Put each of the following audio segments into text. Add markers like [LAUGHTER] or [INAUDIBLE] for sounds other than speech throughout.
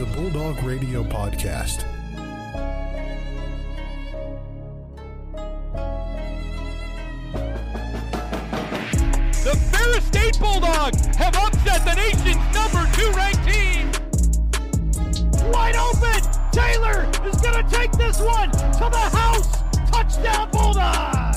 is a Bulldog Radio podcast. The Ferris State Bulldogs have upset the nation's number two ranked team. Wide open! Taylor is going to take this one to the house. Touchdown Bulldogs!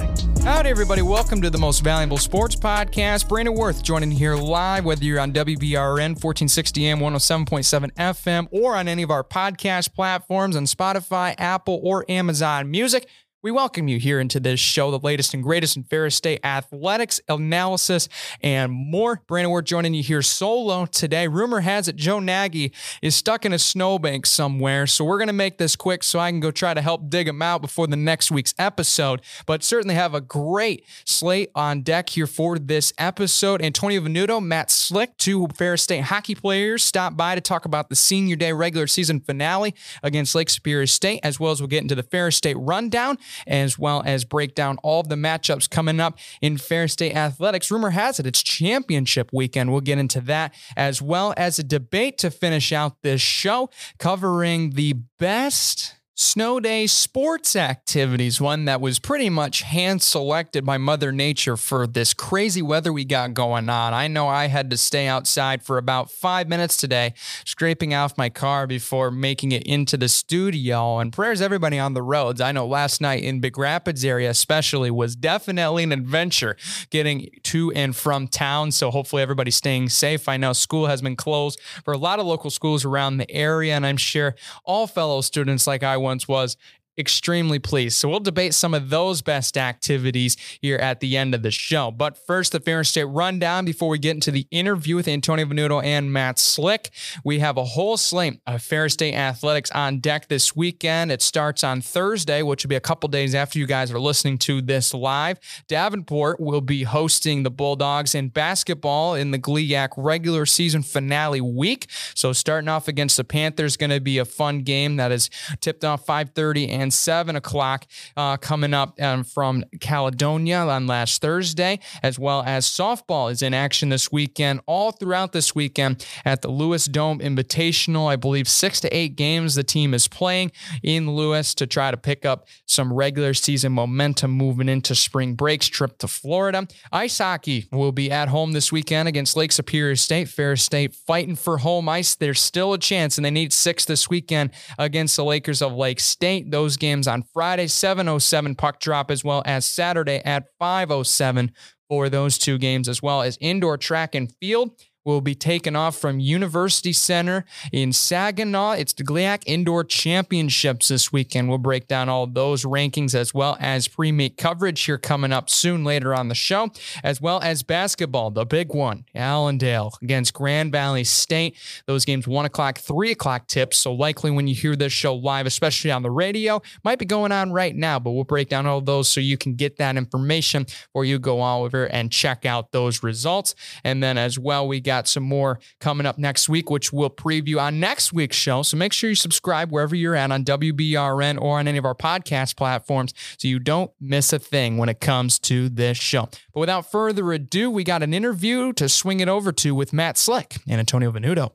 Howdy, everybody. Welcome to the most valuable sports podcast. Brandon Worth joining here live, whether you're on WBRN 1460 AM 107.7 FM or on any of our podcast platforms on Spotify, Apple, or Amazon Music. We welcome you here into this show, the latest and greatest in Ferris State athletics analysis and more. Brandon, we're joining you here solo today. Rumor has it Joe Nagy is stuck in a snowbank somewhere, so we're going to make this quick so I can go try to help dig him out before the next week's episode. But certainly have a great slate on deck here for this episode. Antonio Venuto, Matt Slick, two Ferris State hockey players, stop by to talk about the senior day regular season finale against Lake Superior State, as well as we'll get into the Ferris State rundown as well as break down all of the matchups coming up in Ferris State Athletics. Rumor has it it's championship weekend. We'll get into that as well as a debate to finish out this show covering the best Snow Day sports activities, one that was pretty much hand selected by Mother Nature for this crazy weather we got going on. I know I had to stay outside for about five minutes today, scraping off my car before making it into the studio. And prayers everybody on the roads. I know last night in Big Rapids area, especially, was definitely an adventure getting to and from town. So hopefully everybody's staying safe. I know school has been closed for a lot of local schools around the area, and I'm sure all fellow students like I once was extremely pleased. So we'll debate some of those best activities here at the end of the show. But first, the Ferris State rundown before we get into the interview with Antonio Venuto and Matt Slick. We have a whole slate of Ferris State athletics on deck this weekend. It starts on Thursday, which will be a couple days after you guys are listening to this live. Davenport will be hosting the Bulldogs in basketball in the GLIAC regular season finale week. So starting off against the Panthers going to be a fun game that is tipped off 5:30 and and 7 o'clock uh, coming up um, from Caledonia on last Thursday, as well as softball is in action this weekend, all throughout this weekend at the Lewis Dome Invitational. I believe six to eight games the team is playing in Lewis to try to pick up some regular season momentum moving into spring breaks trip to Florida. Ice hockey will be at home this weekend against Lake Superior State. Ferris State fighting for home ice. There's still a chance, and they need six this weekend against the Lakers of Lake State. Those those games on Friday, 707 puck drop, as well as Saturday at 507 for those two games, as well as indoor track and field will be taken off from University Center in Saginaw. It's the GLIAC Indoor Championships this weekend. We'll break down all those rankings as well as pre-meet coverage here coming up soon later on the show, as well as basketball, the big one, Allendale against Grand Valley State. Those games, 1 o'clock, 3 o'clock tips. So likely when you hear this show live, especially on the radio, might be going on right now, but we'll break down all those so you can get that information before you go over and check out those results. And then as well, we got got some more coming up next week, which we'll preview on next week's show. So make sure you subscribe wherever you're at on WBRN or on any of our podcast platforms so you don't miss a thing when it comes to this show. But without further ado, we got an interview to swing it over to with Matt Slick and Antonio Venuto.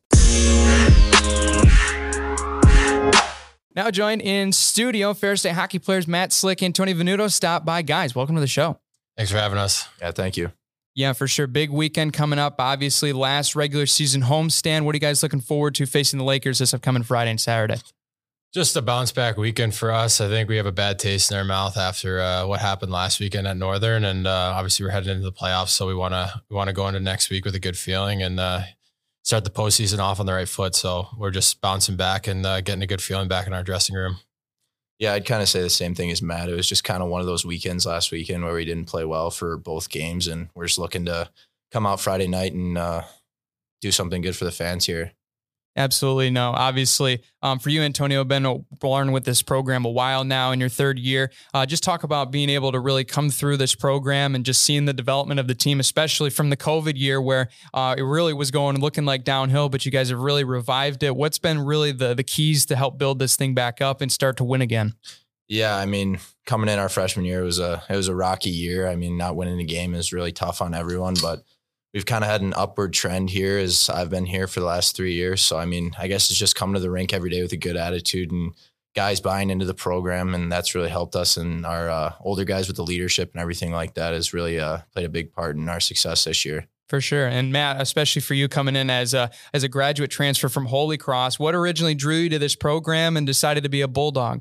Now joined in studio, Ferris State hockey players Matt Slick and Tony Venuto. Stop by, guys. Welcome to the show. Thanks for having us. Yeah, thank you. Yeah, for sure. Big weekend coming up. Obviously, last regular season homestand. What are you guys looking forward to facing the Lakers this upcoming Friday and Saturday? Just a bounce back weekend for us. I think we have a bad taste in our mouth after uh, what happened last weekend at Northern, and uh, obviously we're heading into the playoffs, so we want to we want to go into next week with a good feeling and uh, start the postseason off on the right foot. So we're just bouncing back and uh, getting a good feeling back in our dressing room. Yeah, I'd kind of say the same thing as Matt. It was just kind of one of those weekends last weekend where we didn't play well for both games, and we're just looking to come out Friday night and uh, do something good for the fans here. Absolutely. No, obviously, um, for you, Antonio, been born with this program a while now in your third year. Uh, just talk about being able to really come through this program and just seeing the development of the team, especially from the COVID year where uh, it really was going looking like downhill, but you guys have really revived it. What's been really the the keys to help build this thing back up and start to win again? Yeah, I mean, coming in our freshman year was a it was a rocky year. I mean, not winning a game is really tough on everyone, but we've kind of had an upward trend here as I've been here for the last three years. So I mean, I guess it's just coming to the rink every day with a good attitude and guys buying into the program, and that's really helped us. And our uh, older guys with the leadership and everything like that has really uh, played a big part in our success this year. For sure, and Matt, especially for you coming in as a as a graduate transfer from Holy Cross, what originally drew you to this program and decided to be a Bulldog?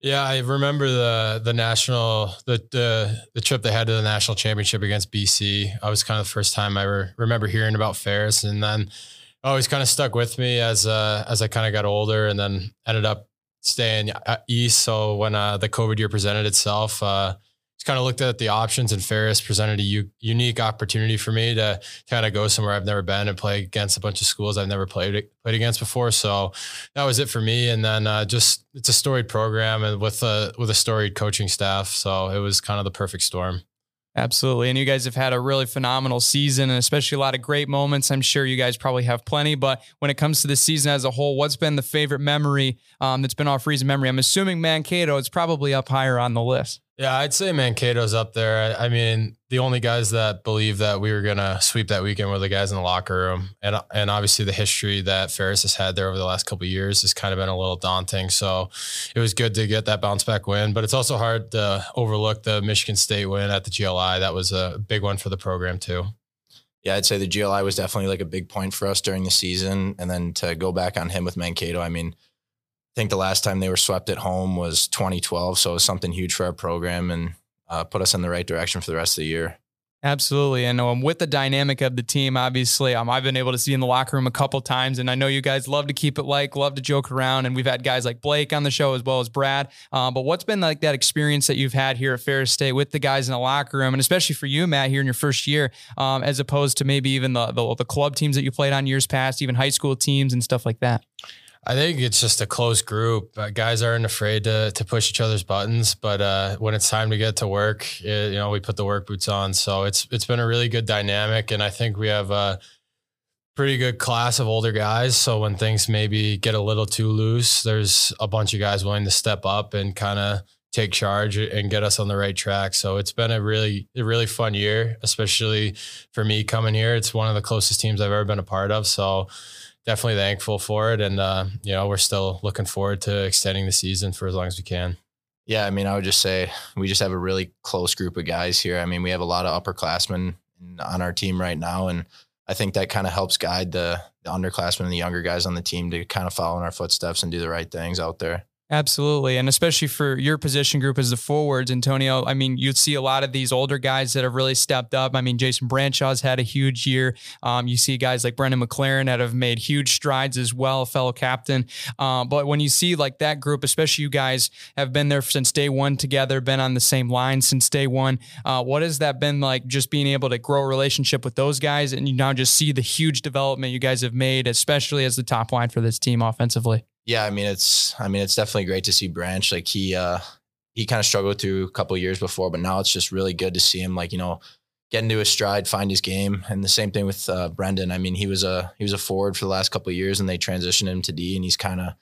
Yeah, I remember the the national the the the trip they had to the national championship against BC. I was kind of the first time I re- remember hearing about Ferris, and then always kind of stuck with me as uh, as I kind of got older, and then ended up staying east. So when uh, the COVID year presented itself, uh, just kind of looked at the options and Ferris presented a u- unique opportunity for me to kind of go somewhere I've never been and play against a bunch of schools I've never played played against before. So that was it for me. And then uh, just it's a storied program and with a with a storied coaching staff. So it was kind of the perfect storm. Absolutely. And you guys have had a really phenomenal season and especially a lot of great moments. I'm sure you guys probably have plenty. But when it comes to the season as a whole, what's been the favorite memory um, that's been off recent memory? I'm assuming Mankato is probably up higher on the list. Yeah, I'd say Mankato's up there. I, I, mean, the only guys that believe that we were gonna sweep that weekend were the guys in the locker room, and and obviously the history that Ferris has had there over the last couple years has kind of been a little daunting. So it was good to get that bounce back win, but it's also hard to overlook the Michigan State win at the GLI. That was a big one for the program too. Yeah, I'd say the GLI was definitely like a big point for us during the season, and then to go back on him with Mankato, I mean think the last time they were swept at home was 2012. So it was something huge for our program and uh, put us in the right direction for the rest of the year. Absolutely. And um, with the dynamic of the team, obviously, um, I've been able to see in the locker room a couple times, and I know you guys love to keep it like, love to joke around. And we've had guys like Blake on the show as well as Brad. Um, but what's been like that experience that you've had here at Ferris State with the guys in the locker room, and especially for you, Matt, here in your first year, um, as opposed to maybe even the, the the club teams that you played on years past, even high school teams and stuff like that? I think it's just a close group. Uh, guys aren't afraid to to push each other's buttons, but uh, when it's time to get to work, it, you know, we put the work boots on. So it's it's been a really good dynamic, and I think we have a pretty good class of older guys. So when things maybe get a little too loose, there's a bunch of guys willing to step up and kind of take charge and get us on the right track. So it's been a really a really fun year, especially for me coming here. It's one of the closest teams I've ever been a part of. So definitely thankful for it. And, uh, you know, we're still looking forward to extending the season for as long as we can. Yeah. I mean, I would just say we just have a really close group of guys here. I mean, we have a lot of upperclassmen on our team right now. And I think that kind of helps guide the, the underclassmen and the younger guys on the team to kind of follow in our footsteps and do the right things out there. Absolutely. And especially for your position group as the forwards, Antonio, I mean, you'd see a lot of these older guys that have really stepped up. I mean, Jason Brancheau's had a huge year. Um, you see guys like Brendan McLaren that have made huge strides as well, fellow captain. Uh, but when you see like that group, especially you guys have been there since day one together, been on the same line since day one. Uh, what has that been like just being able to grow a relationship with those guys and you now just see the huge development you guys have made, especially as the top line for this team offensively? Yeah, I mean it's I mean it's definitely great to see Branch like he uh he kind of struggled through a couple years before, but now it's just really good to see him like you know get into his stride, find his game, and the same thing with uh, Brendan. I mean he was a he was a forward for the last couple of years, and they transitioned him to D, and he's kind of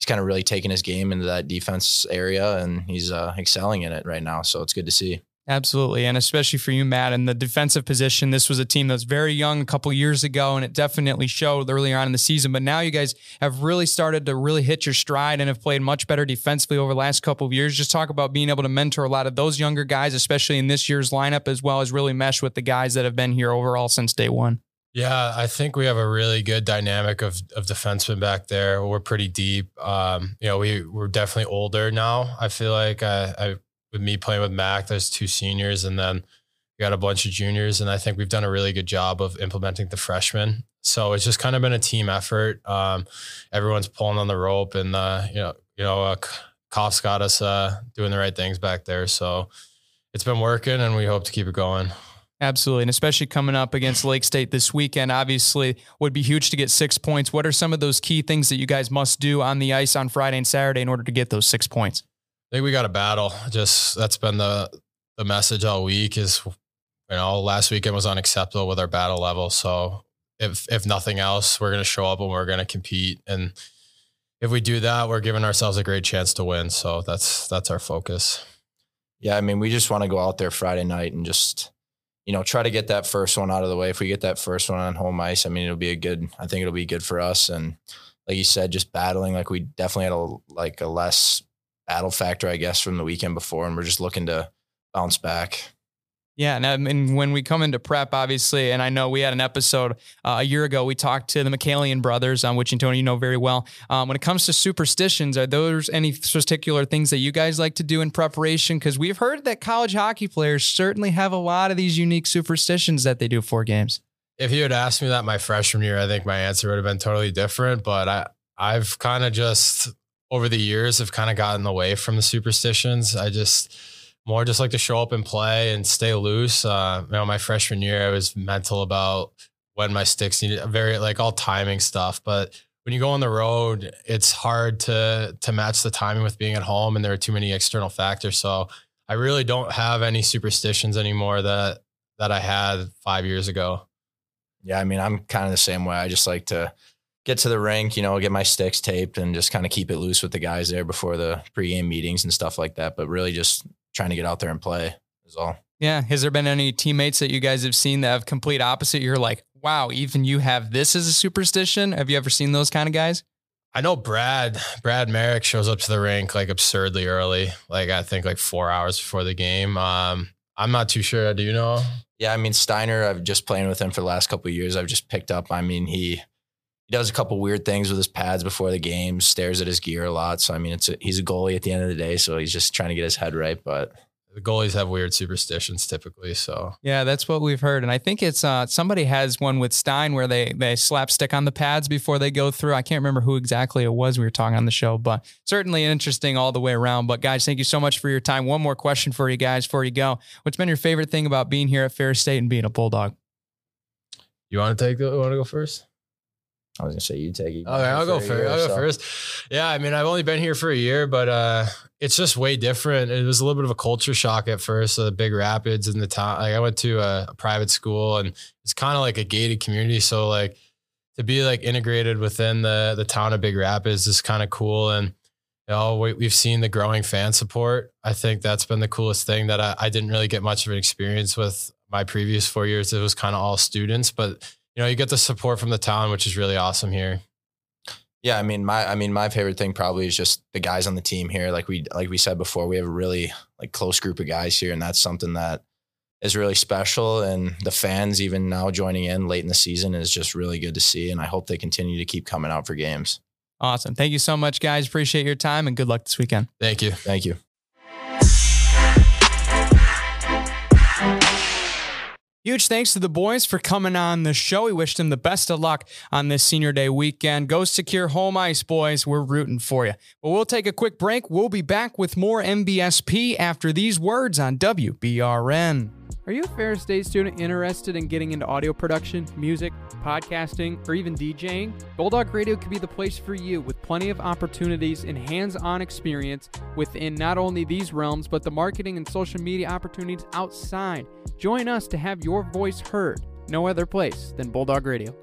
he's kind of really taken his game into that defense area, and he's uh, excelling in it right now. So it's good to see. Absolutely. And especially for you, Matt, in the defensive position, this was a team that was very young a couple years ago, and it definitely showed earlier on in the season. But now you guys have really started to really hit your stride and have played much better defensively over the last couple of years. Just talk about being able to mentor a lot of those younger guys, especially in this year's lineup, as well as really mesh with the guys that have been here overall since day one. Yeah, I think we have a really good dynamic of of defensemen back there. We're pretty deep. Um, you know, we we're definitely older now. I feel like I, I with me playing with Mac, there's two seniors, and then we got a bunch of juniors, and I think we've done a really good job of implementing the freshmen. So it's just kind of been a team effort. Um, everyone's pulling on the rope, and uh, you know, you know, uh, Koff's got us uh, doing the right things back there. So it's been working, and we hope to keep it going. Absolutely. And especially coming up against Lake State this weekend, obviously would be huge to get six points. What are some of those key things that you guys must do on the ice on Friday and Saturday in order to get those six points? I think we got a battle. Just that's been the the message all week is you know, last weekend was unacceptable with our battle level. So if if nothing else, we're gonna show up and we're gonna compete. And if we do that, we're giving ourselves a great chance to win. So that's that's our focus. Yeah, I mean, we just want to go out there Friday night and just you know, try to get that first one out of the way. If we get that first one on home ice, I mean, it'll be a good. I think it'll be good for us. And like you said, just battling. Like we definitely had a like a less battle factor, I guess, from the weekend before, and we're just looking to bounce back. Yeah, and, um, and when we come into prep, obviously, and I know we had an episode uh, a year ago. We talked to the McCallion brothers, um, which Antonio you know very well. Um, when it comes to superstitions, are those any particular things that you guys like to do in preparation? Because we've heard that college hockey players certainly have a lot of these unique superstitions that they do for games. If you had asked me that my freshman year, I think my answer would have been totally different. But I, I've kind of just over the years have kind of gotten away from the superstitions. I just more just like to show up and play and stay loose. Uh, you know, my freshman year, I was mental about when my sticks needed very like all timing stuff. But when you go on the road, it's hard to to match the timing with being at home, and there are too many external factors. So I really don't have any superstitions anymore that that I had five years ago. Yeah, I mean, I'm kind of the same way. I just like to get to the rink, you know, get my sticks taped and just kind of keep it loose with the guys there before the pregame meetings and stuff like that. But really just trying to get out there and play is all. Yeah. Has there been any teammates that you guys have seen that have complete opposite? You're like, wow, even you have this as a superstition. Have you ever seen those kind of guys? I know Brad, Brad Merrick shows up to the rink like absurdly early, like I think like four hours before the game. Um, I'm not too sure. Do you know? Yeah, I mean Steiner. I've just playing with him for the last couple years. I've just picked up. I mean he he does a couple weird things with his pads before the game. Stares at his gear a lot. So I mean, it's a, he's a goalie at the end of the day. So he's just trying to get his head right. But the goalies have weird superstitions typically. So yeah, that's what we've heard, and I think it's uh, somebody has one with Stein where they they slap stick on the pads before they go through. I can't remember who exactly it was we were talking on the show, but certainly interesting all the way around. But guys, thank you so much for your time. One more question for you guys before you go. What's been your favorite thing about being here at Ferris State and being a Bulldog? You want to take the? Want to go first? I was gonna say you take it. Okay, I'll go first. I'll go so. first. Yeah, I mean, I've only been here for a year, but uh, it's just way different. It was a little bit of a culture shock at first. The Big Rapids and the town. Like I went to a, a private school, and it's kind of like a gated community. So like to be like integrated within the the town of Big Rapids is kind of cool. And you know, we, we've seen the growing fan support. I think that's been the coolest thing that I, I didn't really get much of an experience with my previous four years. It was kind of all students, but you know, you get the support from the town, which is really awesome here. Yeah, I mean, my I mean, my favorite thing probably is just the guys on the team here. Like we like we said before, we have a really like close group of guys here, and that's something that is really special. And the fans, even now joining in late in the season, is just really good to see. And I hope they continue to keep coming out for games. Awesome. Thank you so much, guys. Appreciate your time and good luck this weekend. Thank you. Thank you. Huge thanks to the boys for coming on the show. We wish them the best of luck on this senior day weekend. Go secure home ice, boys. We're rooting for you. But we'll take a quick break. We'll be back with more MVSP after these words on WBRN. Are you a Ferris State student interested in getting into audio production, music, podcasting, or even DJing? Bulldog Radio could be the place for you with plenty of opportunities and hands on experience within not only these realms, but the marketing and social media opportunities outside. Join us to have your voice heard. No other place than Bulldog Radio.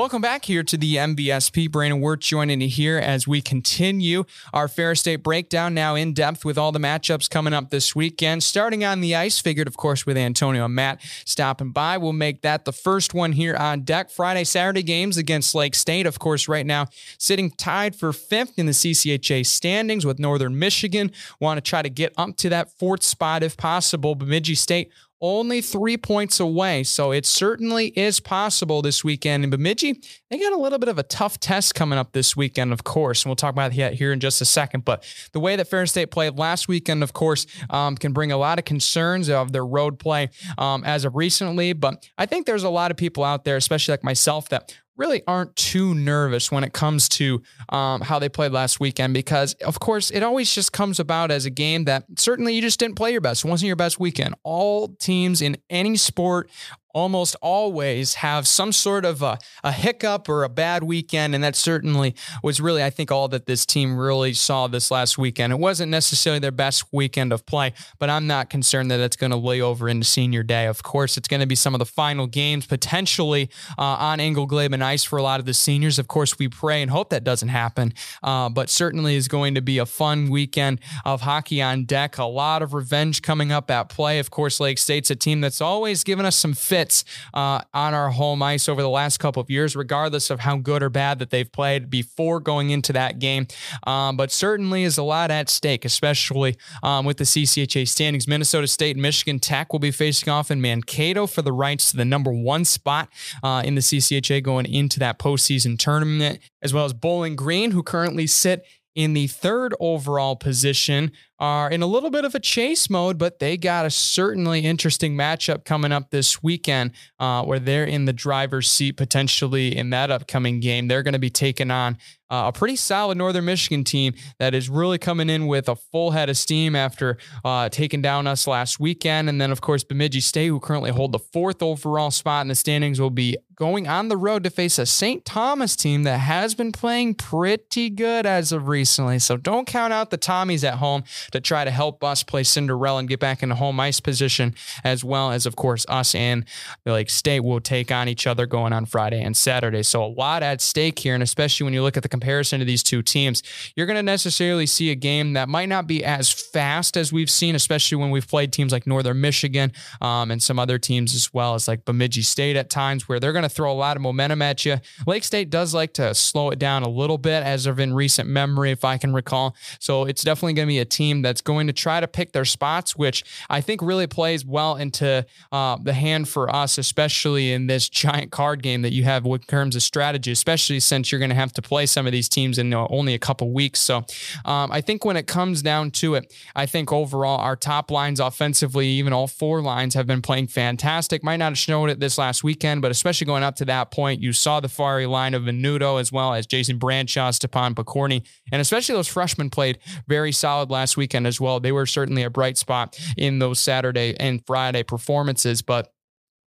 Welcome back here to the MVSP. Brandon Wirt joining you here as we continue our Ferris State breakdown now in depth with all the matchups coming up this weekend. Starting on the ice, figured, of course, with Antonio and Matt stopping by. We'll make that the first one here on deck. Friday, Saturday games against Lake State, of course, right now sitting tied for fifth in the CCHA standings with Northern Michigan. Want to try to get up to that fourth spot if possible. Bemidji State only three points away. So it certainly is possible this weekend. In Bemidji, they got a little bit of a tough test coming up this weekend, of course. And we'll talk about that here in just a second. But the way that Ferris State played last weekend, of course, um, can bring a lot of concerns of their road play um, as of recently. But I think there's a lot of people out there, especially like myself, that really aren't too nervous when it comes to um, how they played last weekend because, of course, it always just comes about as a game that certainly you just didn't play your best. It wasn't your best weekend. All teams in any sport almost always have some sort of a, a, hiccup or a bad weekend. And that certainly was really, I think, all that this team really saw this last weekend. It wasn't necessarily their best weekend of play, but I'm not concerned that it's going to lay over into senior day. Of course, it's going to be some of the final games potentially uh, on and ice for a lot of the seniors. Of course, we pray and hope that doesn't happen, uh, but certainly is going to be a fun weekend of hockey on deck. A lot of revenge coming up at play. Of course, Lake State's a team that's always given us some fit fits uh, on our home ice over the last couple of years, regardless of how good or bad that they've played before going into that game. Um, but certainly is a lot at stake, especially um, with the CCHA standings. Minnesota State and Michigan Tech will be facing off in Mankato for the rights to the number one spot uh, in the CCHA going into that postseason tournament, as well as Bowling Green, who currently sit in the third overall position are in a little bit of a chase mode, but they got a certainly interesting matchup coming up this weekend uh, where they're in the driver's seat potentially in that upcoming game. They're going to be taking on uh, a pretty solid Northern Michigan team that is really coming in with a full head of steam after uh, taking down us last weekend. And then, of course, Bemidji State, who currently hold the fourth overall spot in the standings, will be going on the road to face a St. Thomas team that has been playing pretty good as of recently. So don't count out the Tommies at home to try to help us play Cinderella and get back into home ice position, as well as, of course, us and Lake State will take on each other going on Friday and Saturday. So a lot at stake here. And especially when you look at the comparison to these two teams, you're going to necessarily see a game that might not be as fast as we've seen, especially when we've played teams like Northern Michigan um, and some other teams as well as like Bemidji State at times, where they're going to throw a lot of momentum at you. Lake State does like to slow it down a little bit, as of in recent memory, if I can recall. So it's definitely going to be a team that's going to try to pick their spots, which I think really plays well into uh, the hand for us, especially in this giant card game that you have in terms of strategy, especially since you're going to have to play some of these teams in only a couple weeks. So um, I think when it comes down to it, I think overall our top lines offensively, even all four lines, have been playing fantastic. Might not have shown it this last weekend, but especially going up to that point, you saw the fiery line of Venuto as well as Jason Brancheau, Stepan Pokorny, and especially those freshmen played very solid last week weekend as well. They were certainly a bright spot in those Saturday and Friday performances, but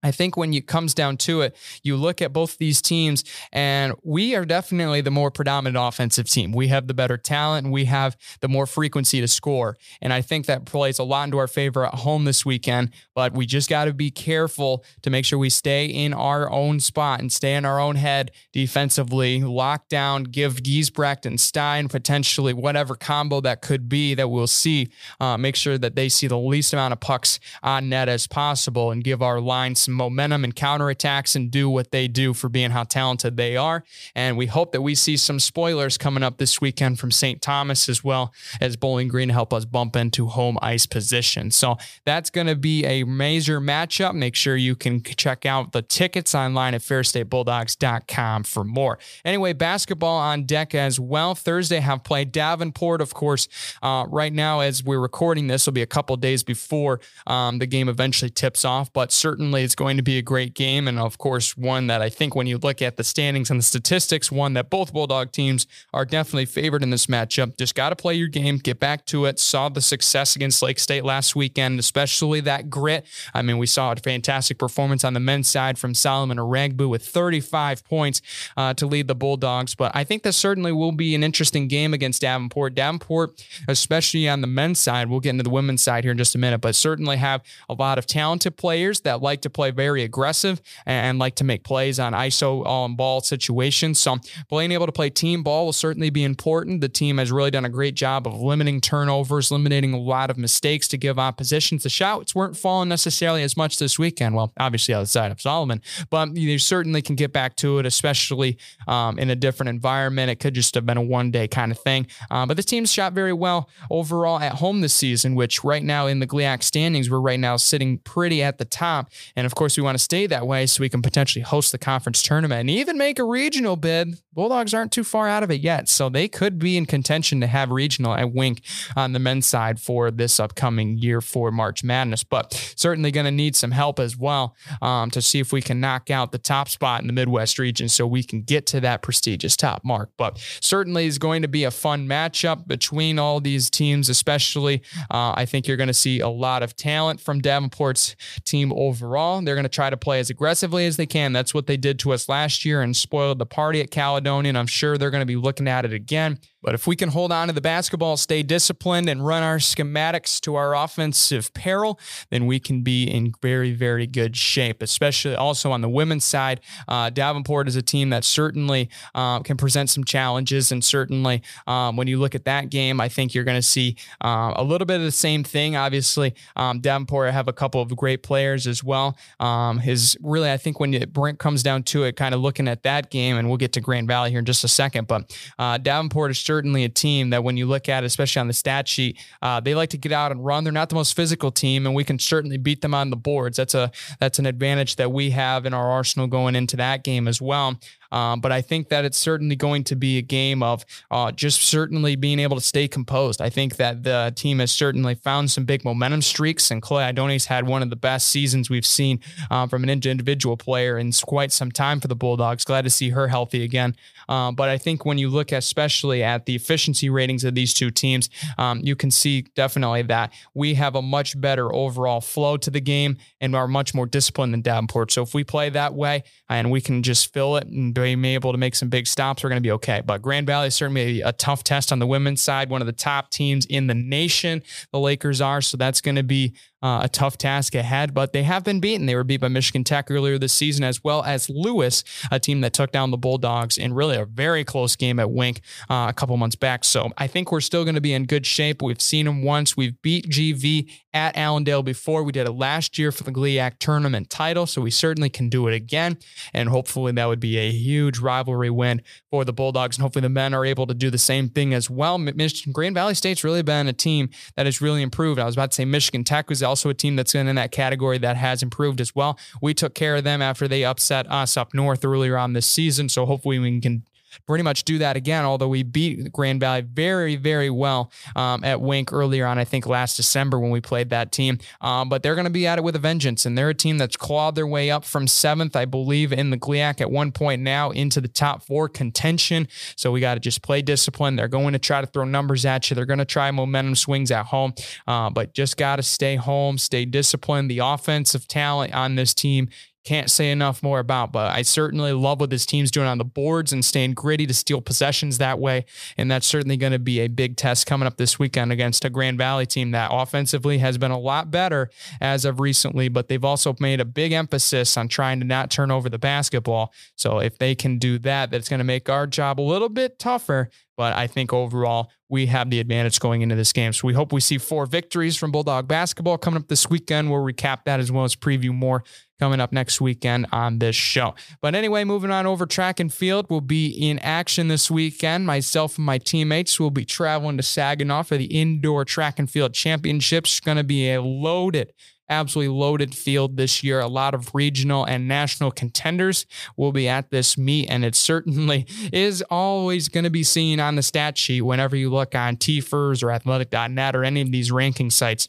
I think when it comes down to it, you look at both these teams, and we are definitely the more predominant offensive team. We have the better talent and we have the more frequency to score. And I think that plays a lot into our favor at home this weekend. But we just got to be careful to make sure we stay in our own spot and stay in our own head defensively, lock down, give Giesbrecht and Stein potentially whatever combo that could be that we'll see. Uh, make sure that they see the least amount of pucks on net as possible and give our line some some momentum and counterattacks and do what they do for being how talented they are. And we hope that we see some spoilers coming up this weekend from St. Thomas as well as Bowling Green to help us bump into home ice position. So that's going to be a major matchup. Make sure you can check out the tickets online at ferrisstatebulldogs.com for more. Anyway, basketball on deck as well. Thursday have played Davenport, of course. Uh, right now, as we're recording this, will be a couple days before um, the game eventually tips off, but certainly it's going to be a great game. And of course, one that I think when you look at the standings and the statistics, one that both Bulldog teams are definitely favored in this matchup. Just got to play your game, get back to it. Saw the success against Lake State last weekend, especially that grit. I mean, we saw a fantastic performance on the men's side from Solomon Aragbu with 35 points uh, to lead the Bulldogs. But I think this certainly will be an interesting game against Davenport. Davenport, especially on the men's side, we'll get into the women's side here in just a minute, but certainly have a lot of talented players that like to play play very aggressive and like to make plays on ISO on ball situations. So being able to play team ball will certainly be important. The team has really done a great job of limiting turnovers, eliminating a lot of mistakes to give oppositions. The shots weren't falling necessarily as much this weekend. Well, obviously outside of Solomon, but you certainly can get back to it, especially um, in a different environment. It could just have been a one day kind of thing. Um, but the team's shot very well overall at home this season, which right now in the GLIAC standings, we're right now sitting pretty at the top. And of course, we want to stay that way so we can potentially host the conference tournament and even make a regional bid Bulldogs aren't too far out of it yet. So they could be in contention to have regional at Wink on the men's side for this upcoming year for March Madness. But certainly going to need some help as well um, to see if we can knock out the top spot in the Midwest region so we can get to that prestigious top mark. But certainly is going to be a fun matchup between all these teams, especially. Uh, I think you're going to see a lot of talent from Davenport's team overall. They're going to try to play as aggressively as they can. That's what they did to us last year and spoiled the party at Caledonia. And I'm sure they're going to be looking at it again. But if we can hold on to the basketball, stay disciplined, and run our schematics to our offensive peril, then we can be in very, very good shape, especially also on the women's side. Uh, Davenport is a team that certainly uh, can present some challenges. And certainly um, when you look at that game, I think you're going to see uh, a little bit of the same thing. Obviously, um, Davenport have a couple of great players as well. Um, his really, I think when it comes down to it, kind of looking at that game, and we'll get to Grand Valley here in just a second, but uh, Davenport is certainly a team that when you look at, especially on the stat sheet, uh, they like to get out and run. They're not the most physical team, and we can certainly beat them on the boards. That's a that's an advantage that we have in our arsenal going into that game as well. Um, but I think that it's certainly going to be a game of uh, just certainly being able to stay composed. I think that the team has certainly found some big momentum streaks, and Clay Idone's had one of the best seasons we've seen uh, from an individual player in quite some time for the Bulldogs. Glad to see her healthy again. Uh, but I think when you look especially at the efficiency ratings of these two teams, um, you can see definitely that we have a much better overall flow to the game and are much more disciplined than Davenport. So if we play that way and we can just fill it and being able to make some big stops, we're going to be okay. But Grand Valley is certainly a tough test on the women's side, one of the top teams in the nation. The Lakers are, so that's going to be uh, a tough task ahead, but they have been beaten. They were beat by Michigan Tech earlier this season, as well as Lewis, a team that took down the Bulldogs in really a very close game at Wink uh, a couple months back. So I think we're still going to be in good shape. We've seen them once. We've beat GV at Allendale before. We did it last year for the GLIAC tournament title, so we certainly can do it again. And hopefully that would be a huge rivalry win for the Bulldogs. And hopefully the men are able to do the same thing as well. Michigan Grand Valley State's really been a team that has really improved. I was about to say Michigan Tech was also a team that's in that category that has improved as well. We took care of them after they upset us up north earlier on this season. So hopefully we can pretty much do that again. Although we beat Grand Valley very, very well um, at Wink earlier on, I think last December when we played that team. Um, but they're going to be at it with a vengeance, and they're a team that's clawed their way up from seventh, I believe, in the GLIAC at one point now into the top four contention. So we got to just play discipline. They're going to try to throw numbers at you. They're going to try momentum swings at home, uh, but just got to stay home, stay disciplined. The offensive talent on this team can't say enough more about, but I certainly love what this team's doing on the boards and staying gritty to steal possessions that way. And that's certainly going to be a big test coming up this weekend against a Grand Valley team that offensively has been a lot better as of recently, but they've also made a big emphasis on trying to not turn over the basketball. So if they can do that, that's going to make our job a little bit tougher. But I think overall, we have the advantage going into this game. So we hope we see four victories from Bulldog basketball coming up this weekend. We'll recap that as well as preview more coming up next weekend on this show. But anyway, moving on over track and field, we'll be in action this weekend. Myself and my teammates will be traveling to Saginaw for the indoor track and field championships. It's going to be a loaded absolutely loaded field this year. A lot of regional and national contenders will be at this meet, and it certainly [LAUGHS] is always going to be seen on the stat sheet whenever you look on TFRS or athletic.net or any of these ranking sites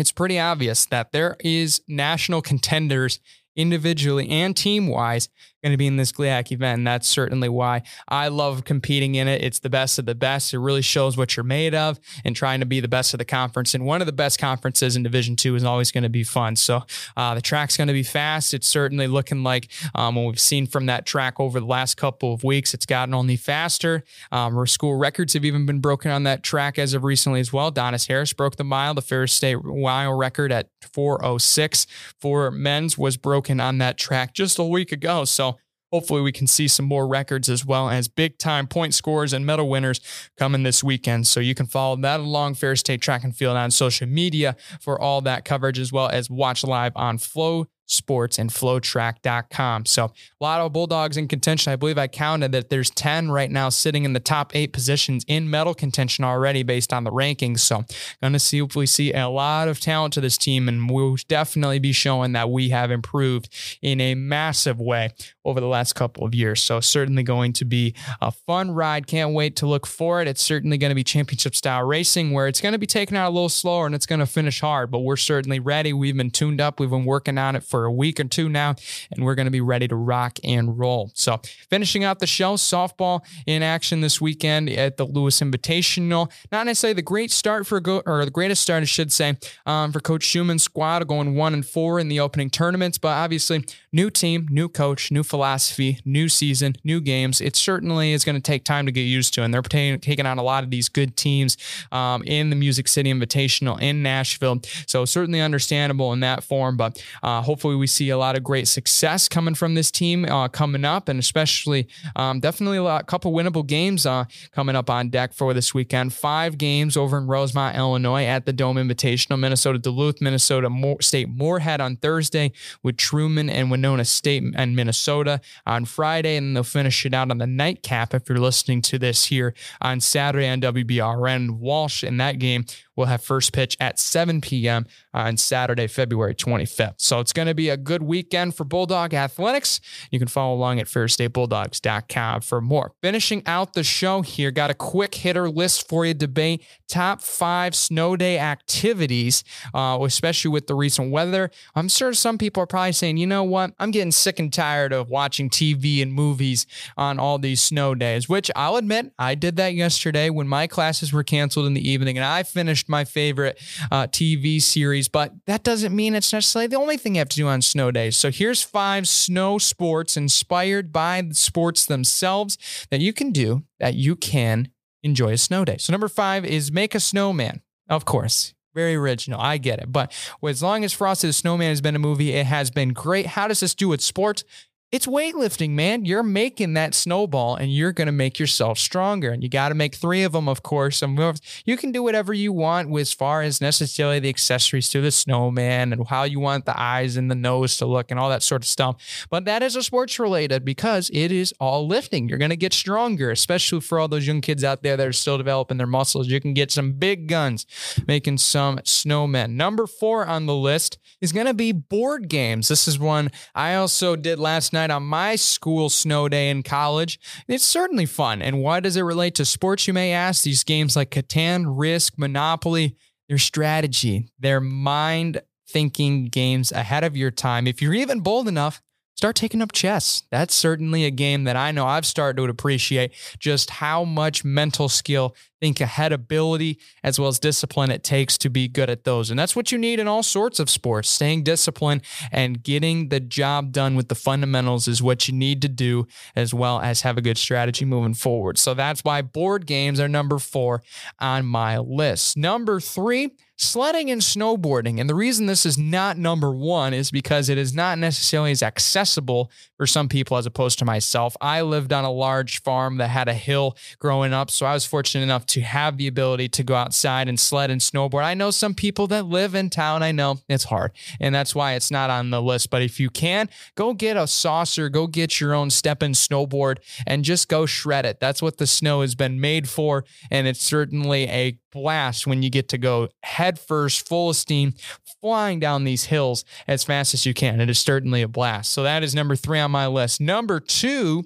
it's pretty obvious that there is national contenders individually and team wise going to be in this GLIAC event. And that's certainly why I love competing in it. It's the best of the best. It really shows what you're made of and trying to be the best of the conference. And one of the best conferences in Division Two is always going to be fun. So uh, the track's going to be fast. It's certainly looking like um, what we've seen from that track over the last couple of weeks, it's gotten only faster. Um, our school records have even been broken on that track as of recently as well. Donis Harris broke the mile. The Ferris State mile record at 406 for men's was broken on that track just a week ago. So hopefully we can see some more records as well as big time point scores and medal winners coming this weekend. So you can follow that along Ferris State Track and Field on social media for all that coverage as well as watch live on Flow sports and flotrack.com. So a lot of Bulldogs in contention. I believe I counted that there's 10 right now sitting in the top eight positions in medal contention already based on the rankings. So going to see if we see a lot of talent to this team and we'll definitely be showing that we have improved in a massive way over the last couple of years. So certainly going to be a fun ride. Can't wait to look for it. It's certainly going to be championship style racing where it's going to be taken out a little slower and it's going to finish hard, but we're certainly ready. We've been tuned up. We've been working on it for a week or two now, and we're going to be ready to rock and roll. So, finishing out the show, softball in action this weekend at the Lewis Invitational. Not necessarily the great start for go or the greatest start, I should say, um, for Coach Schumann's squad going one and four in the opening tournaments, but obviously new team, new coach, new philosophy, new season, new games. It certainly is going to take time to get used to, and they're taking on a lot of these good teams um, in the Music City Invitational in Nashville. So certainly understandable in that form, but uh, hopefully we see a lot of great success coming from this team uh, coming up, and especially um, definitely a lot, couple winnable games uh, coming up on deck for this weekend. Five games over in Rosemont, Illinois at the Dome Invitational, Minnesota Duluth, Minnesota State Moorhead on Thursday with Truman and Winona State and Minnesota on Friday, and they'll finish it out on the nightcap if you're listening to this here on Saturday on WBRN. Walsh in that game will have first pitch at 7 p.m. on Saturday, February 25th. So it's going to be a good weekend for Bulldog Athletics. You can follow along at ferrisstatebulldogs.com for more. Finishing out the show here, got a quick hitter list for you debate top five snow day activities, uh, especially with the recent weather. I'm sure some people are probably saying, you know what? I'm getting sick and tired of watching TV and movies on all these snow days, which I'll admit I did that yesterday when my classes were canceled in the evening and I finished my favorite uh, TV series, but that doesn't mean it's necessarily the only thing you have to do on snow days. So here's five snow sports inspired by the sports themselves that you can do that you can enjoy a snow day. So number five is make a snowman. Of course, very original. I get it. But as long as Frosty the Snowman has been a movie, it has been great. How does this do with sports? It's weightlifting, man. You're making that snowball and you're going to make yourself stronger. And you got to make three of them, of course. And you can do whatever you want as far as necessarily the accessories to the snowman and how you want the eyes and the nose to look and all that sort of stuff. But that is a sports related because it is all lifting. You're going to get stronger, especially for all those young kids out there that are still developing their muscles. You can get some big guns making some snowmen. Number four on the list is going to be board games. This is one I also did last night night on my school snow day in college. It's certainly fun. And why does it relate to sports, you may ask? These games like Catan, Risk, Monopoly, their strategy, their mind thinking games ahead of your time. If you're even bold enough, start taking up chess. That's certainly a game that I know I've started to appreciate just how much mental skill, think ahead ability, as well as discipline it takes to be good at those. And that's what you need in all sorts of sports. Staying disciplined and getting the job done with the fundamentals is what you need to do, as well as have a good strategy moving forward. So that's why board games are number four on my list. Number three, sledding and snowboarding. And the reason this is not number one is because it is not necessarily as accessible for some people as opposed to myself. I lived on a large farm that had a hill growing up, so I was fortunate enough to have the ability to go outside and sled and snowboard. I know some people that live in town, I know it's hard, and that's why it's not on the list. But if you can, go get a saucer, go get your own step in snowboard, and just go shred it. That's what the snow has been made for, and it's certainly a blast when you get to go head first, full of steam, flying down these hills as fast as you can. It is certainly a blast. So that is number three on my list. Number two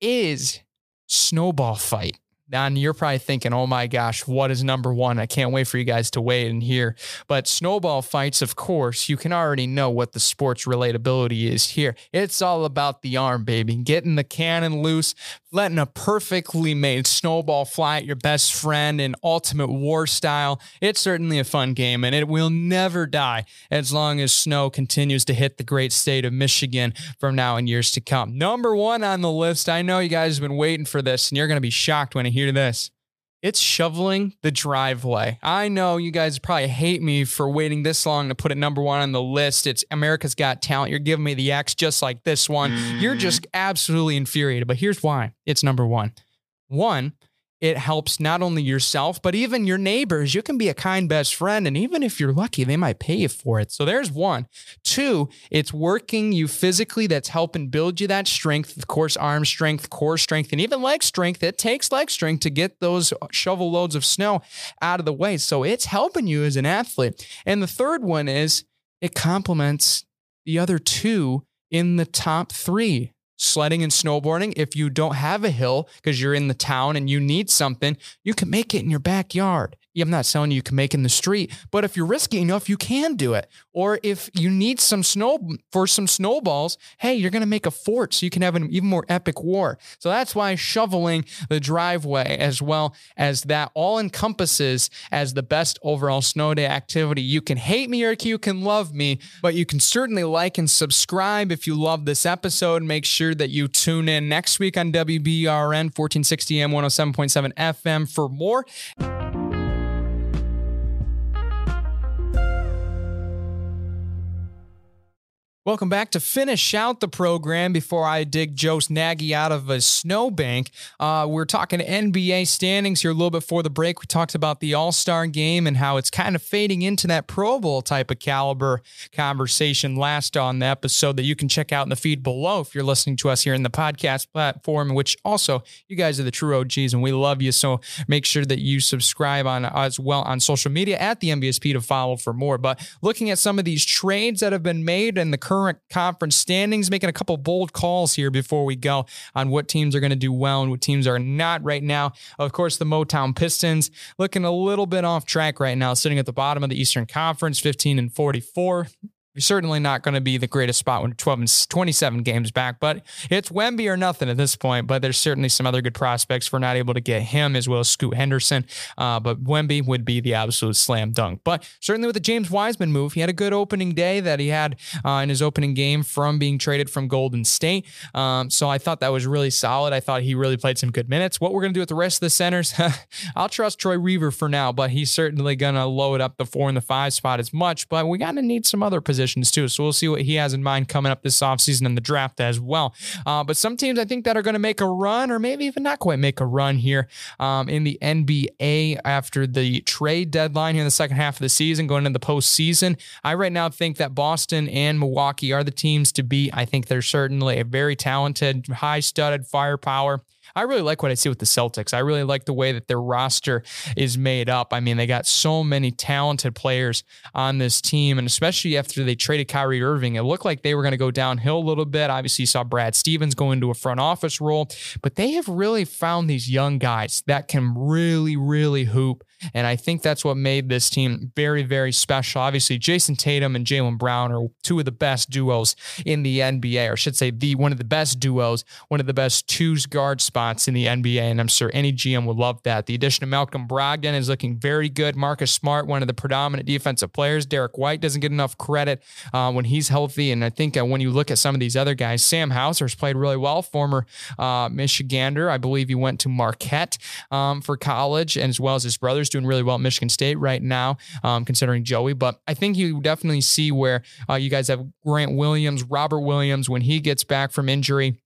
is snowball fight. Now you're probably thinking, oh my gosh, what is number one? I can't wait for you guys to wait and hear. But snowball fights, of course, you can already know what the sports relatability is here. It's all about the arm, baby. Getting the cannon loose, letting a perfectly made snowball fly at your best friend in ultimate war style. It's certainly a fun game and it will never die as long as snow continues to hit the great state of Michigan from now and years to come. Number one on the list, I know you guys have been waiting for this and you're going to be shocked when you hear this. It's shoveling the driveway. I know you guys probably hate me for waiting this long to put it number one on the list. It's America's Got Talent. You're giving me the X just like this one. Mm. You're just absolutely infuriated. But here's why it's number one. One, it helps not only yourself, but even your neighbors. You can be a kind best friend. And even if you're lucky, they might pay you for it. So there's one. Two, it's working you physically that's helping build you that strength. Of course, arm strength, core strength, and even leg strength. It takes leg strength to get those shovel loads of snow out of the way. So it's helping you as an athlete. And the third one is it complements the other two in the top three sledding and snowboarding. If you don't have a hill because you're in the town and you need something, you can make it in your backyard. I'm not telling you you can make in the street, but if you're risky enough, you can do it. Or if you need some snow for some snowballs, hey, you're going to make a fort so you can have an even more epic war. So that's why shoveling the driveway as well as that all encompasses as the best overall snow day activity. You can hate me or you can love me, but you can certainly like and subscribe if you love this episode. Make sure that you tune in next week on WBRN 1460 M 107.7 FM for more. Welcome back to finish out the program before I dig Joe Nagy out of a snowbank. Uh, we're talking NBA standings here a little bit before the break. We talked about the All Star game and how it's kind of fading into that Pro Bowl type of caliber conversation last on the episode that you can check out in the feed below if you're listening to us here in the podcast platform, which also you guys are the true OGs and we love you. So make sure that you subscribe on as well on social media at the MVSP to follow for more. But looking at some of these trades that have been made and the current current conference standings, making a couple bold calls here before we go on what teams are going to do well and what teams are not right now. Of course, the Motown Pistons looking a little bit off track right now, sitting at the bottom of the Eastern Conference, 15 and 44. You're certainly not going to be the greatest spot when 12 and 27 games back, but it's Wemby or nothing at this point. But there's certainly some other good prospects. We're not able to get him as well as Scoot Henderson, uh, but Wemby would be the absolute slam dunk. But certainly with the James Wiseman move, he had a good opening day that he had uh, in his opening game from being traded from Golden State. Um, so I thought that was really solid. I thought he really played some good minutes. What we're going to do with the rest of the centers, [LAUGHS] I'll trust Troy Weaver for now, but he's certainly going to load up the four and the five spot as much. But we got to need some other positions positions too. So we'll see what he has in mind coming up this offseason in the draft as well. Uh, but some teams I think that are going to make a run or maybe even not quite make a run here um, in the NBA after the trade deadline here in the second half of the season, going into the postseason. I right now think that Boston and Milwaukee are the teams to beat. I think they're certainly a very talented, high studded firepower. I really like what I see with the Celtics. I really like the way that their roster is made up. I mean, they got so many talented players on this team, and especially after they traded Kyrie Irving, it looked like they were going to go downhill a little bit. Obviously, you saw Brad Stevens go into a front office role, but they have really found these young guys that can really, really hoop and I think that's what made this team very, very special. Obviously, Jayson Tatum and Jaylen Brown are two of the best duos in the NBA, or I should say, the one of the best duos, one of the best twos guard spots in the NBA. And I'm sure any GM would love that. The addition of Malcolm Brogdon is looking very good. Marcus Smart, one of the predominant defensive players. Derrick White doesn't get enough credit uh, when he's healthy. And I think uh, when you look at some of these other guys, Sam Hauser's played really well, former uh, Michigander. I believe he went to Marquette um, for college, and as well as his brothers doing really well at Michigan State right now, um, considering Joey. But I think you definitely see where uh, you guys have Grant Williams, Robert Williams, when he gets back from injury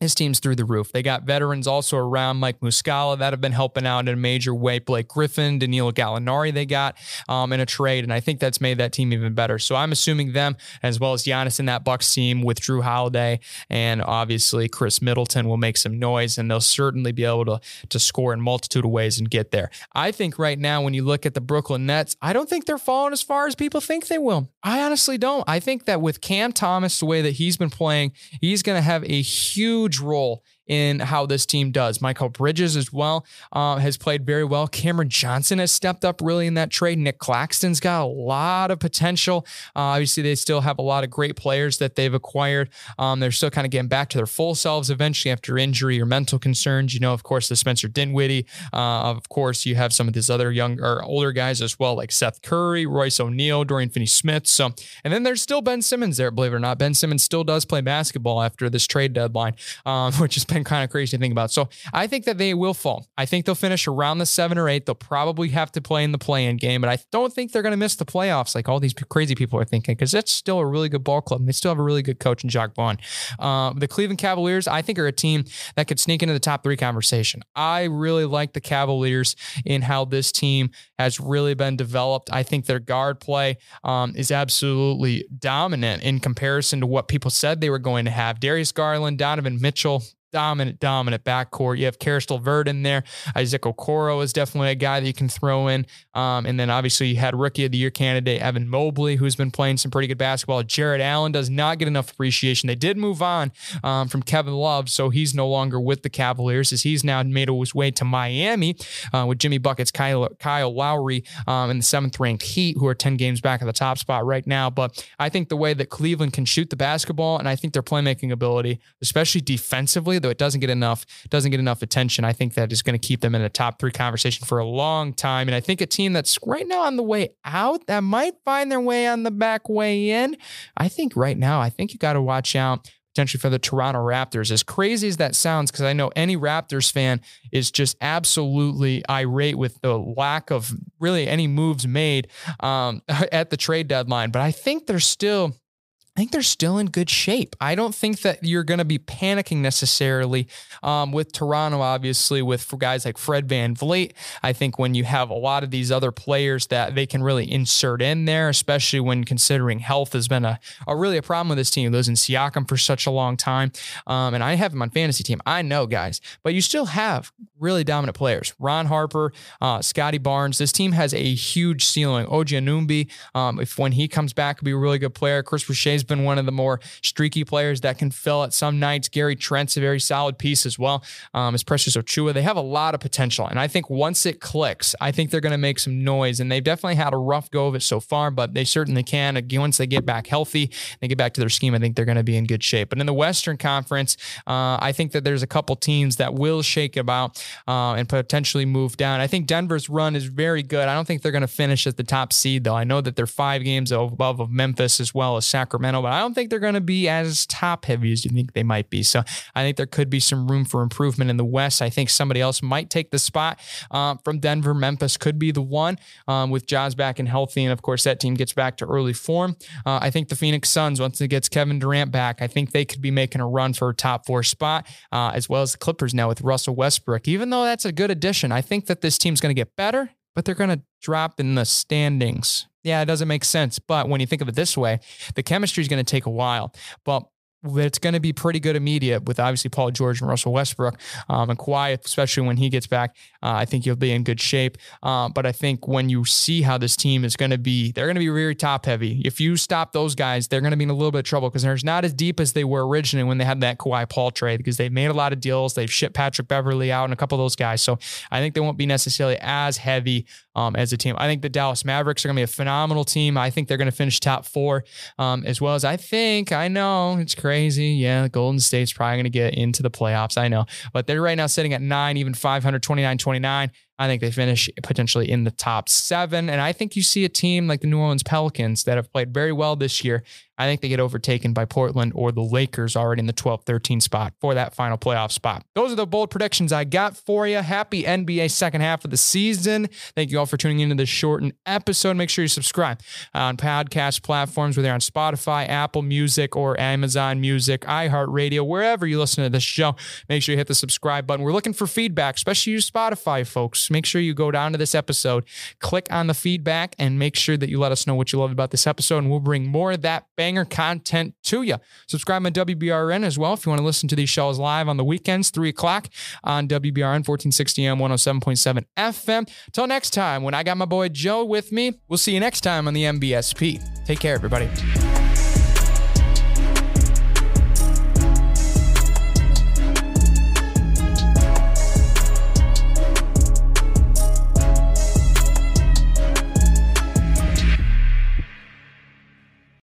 his team's through the roof. They got veterans also around Mike Muscala that have been helping out in a major way. Blake Griffin, Danilo Gallinari, they got um, in a trade, and I think that's made that team even better. So I'm assuming them as well as Giannis in that Bucks team with Jrue Holiday and obviously Khris Middleton will make some noise, and they'll certainly be able to to score in multitude of ways and get there. I think right now when you look at the Brooklyn Nets, I don't think they're falling as far as people think they will. I honestly don't. I think that with Cam Thomas the way that he's been playing, he's going to have a huge huge role in how this team does. Mikal Bridges as well uh, has played very well. Cameron Johnson has stepped up really in that trade. Nic Claxton's got a lot of potential. Uh, obviously, they still have a lot of great players that they've acquired. Um, they're still kind of getting back to their full selves eventually after injury or mental concerns. You know, of course, the Spencer Dinwiddie. Uh, of course, you have some of these other young or older guys as well, like Seth Curry, Royce O'Neale, Dorian Finney-Smith. So, and then there's still Ben Simmons there. Believe it or not, Ben Simmons still does play basketball after this trade deadline, um, [LAUGHS] which is kind of crazy to think about. So I think that they will fall. I think they'll finish around the seven or eight. They'll probably have to play in the play-in game, but I don't think they're going to miss the playoffs like all these crazy people are thinking because it's still a really good ball club. And they still have a really good coach in Jacque Vaughn. Uh, the Cleveland Cavaliers, I think, are a team that could sneak into the top three conversation. I really like the Cavaliers in how this team has really been developed. I think their guard play um, is absolutely dominant in comparison to what people said they were going to have. Darius Garland, Donovan Mitchell, dominant, dominant backcourt. You have Caris LeVert in there. Isaac Okoro is definitely a guy that you can throw in. Um, and then obviously you had rookie of the year candidate Evan Mobley, who's been playing some pretty good basketball. Jarrett Allen does not get enough appreciation. They did move on um, from Kevin Love, so he's no longer with the Cavaliers as he's now made his way to Miami uh, with Jimmy Buckets, Kyle, Kyle Lowry, um, in the seventh ranked Heat, who are 10 games back at the top spot right now. But I think the way that Cleveland can shoot the basketball and I think their playmaking ability, especially defensively, though it doesn't get enough doesn't get enough attention. I think that is going to keep them in a top three conversation for a long time. And I think a team that's right now on the way out that might find their way on the back way in. I think right now, I think you got to watch out potentially for the Toronto Raptors. As crazy as that sounds, because I know any Raptors fan is just absolutely irate with the lack of really any moves made um, [LAUGHS] at the trade deadline. But I think they're still I think they're still in good shape. I don't think that you're going to be panicking necessarily um, with Toronto, obviously, with guys like Fred Van VanVleet. I think when you have a lot of these other players that they can really insert in there, especially when considering health has been a, a really a problem with this team. Those in Siakam for such a long time. Um, and I have him on fantasy team. I know, guys, but you still have really dominant players. Ron Harper, uh, Scottie Barnes. This team has a huge ceiling. OG Anunoby, um, if when he comes back, will be a really good player. Chris Boucher's been one of the more streaky players that can fill at some nights. Gary Trent's a very solid piece as well. Um, as Precious Achiuwa, they have a lot of potential, and I think once it clicks, I think they're going to make some noise. And they've definitely had a rough go of it so far, but they certainly can. Again, once they get back healthy, they get back to their scheme. I think they're going to be in good shape. But in the Western Conference, uh, I think that there's a couple teams that will shake about uh, and potentially move down. I think Denver's run is very good. I don't think they're going to finish at the top seed, though. I know that they're five games above of Memphis as well as Sacramento, but I don't think they're going to be as top heavy as you think they might be. So I think there could be some room for improvement in the West. I think somebody else might take the spot uh, from Denver. Memphis could be the one um, with Jaws back and healthy. And of course, that team gets back to early form. Uh, I think the Phoenix Suns, once it gets Kevin Durant back, I think they could be making a run for a top four spot, uh, as well as the Clippers now with Russell Westbrook. Even though that's a good addition, I think that this team's going to get better, but they're going to drop in the standings. Yeah, it doesn't make sense. But when you think of it this way, the chemistry is going to take a while. But it's going to be pretty good immediate with obviously Paul George and Russell Westbrook um, and Kawhi, especially when he gets back. Uh, I think you'll be in good shape. Uh, but I think when you see how this team is going to be, they're going to be very top heavy. If you stop those guys, they're going to be in a little bit of trouble because they're not as deep as they were originally when they had that Kawhi Paul trade because they've made a lot of deals. They've shipped Patrick Beverley out and a couple of those guys. So I think they won't be necessarily as heavy um, as a team. I think the Dallas Mavericks are going to be a phenomenal team. I think they're going to finish top four um, as well as I think. I know it's crazy. Yeah, Golden State's probably going to get into the playoffs. I know, but they're right now sitting at nine, even 529 29. I think they finish potentially in the top seven. And I think you see a team like the New Orleans Pelicans that have played very well this year. I think they get overtaken by Portland or the Lakers already in the 12 13 spot for that final playoff spot. Those are the bold predictions I got for you. Happy NBA second half of the season. Thank you all for tuning into this shortened episode. Make sure you subscribe on podcast platforms, whether on Spotify, Apple Music, or Amazon Music, iHeartRadio, wherever you listen to this show. Make sure you hit the subscribe button. We're looking for feedback, especially you Spotify folks make sure you go down to this episode, click on the feedback, and make sure that you let us know what you loved about this episode. And we'll bring more of that banger content to you. Subscribe on WBRN as well if you want to listen to these shows live on the weekends, 3 o'clock on WBRN 1460 M 107.7 FM. Till next time, when I got my boy Joe with me, we'll see you next time on the MVSP. Take care, everybody.